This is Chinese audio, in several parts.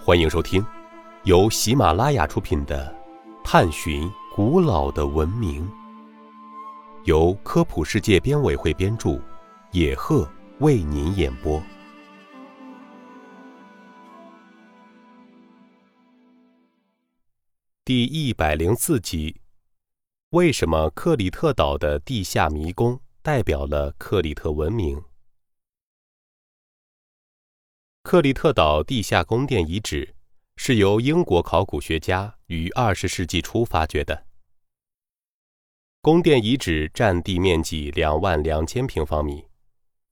欢迎收听由喜马拉雅出品的《探寻古老的文明》，由科普世界编委会编著，野鹤为您演播。第一百零四集：为什么克里特岛的地下迷宫代表了克里特文明？克里特岛地下宫殿遗址是由英国考古学家于二十世纪初发掘的。宫殿遗址占地面积两万两千平方米，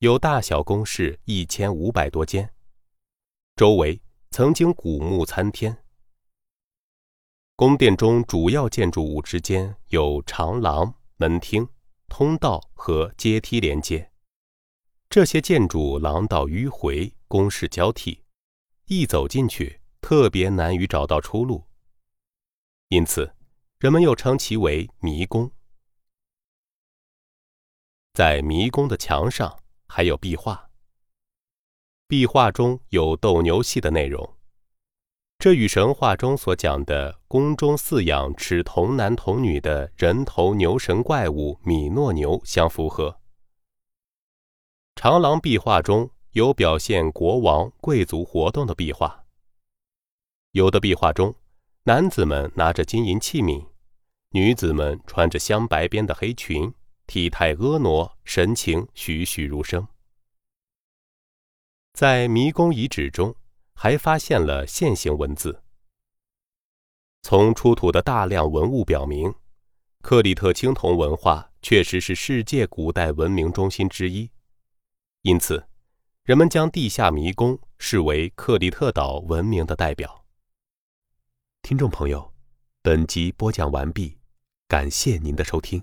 有大小宫室一千五百多间，周围曾经古木参天。宫殿中主要建筑物之间有长廊、门厅、通道和阶梯连接。这些建筑廊道迂回，宫室交替，一走进去特别难于找到出路，因此人们又称其为迷宫。在迷宫的墙上还有壁画，壁画中有斗牛戏的内容，这与神话中所讲的宫中饲养持童男童女的人头牛神怪物米诺牛相符合。长廊壁画中有表现国王、贵族活动的壁画。有的壁画中，男子们拿着金银器皿，女子们穿着镶白边的黑裙，体态婀娜，神情栩栩如生。在迷宫遗址中，还发现了线形文字。从出土的大量文物表明，克里特青铜文化确实是世界古代文明中心之一。因此，人们将地下迷宫视为克里特岛文明的代表。听众朋友，本集播讲完毕，感谢您的收听。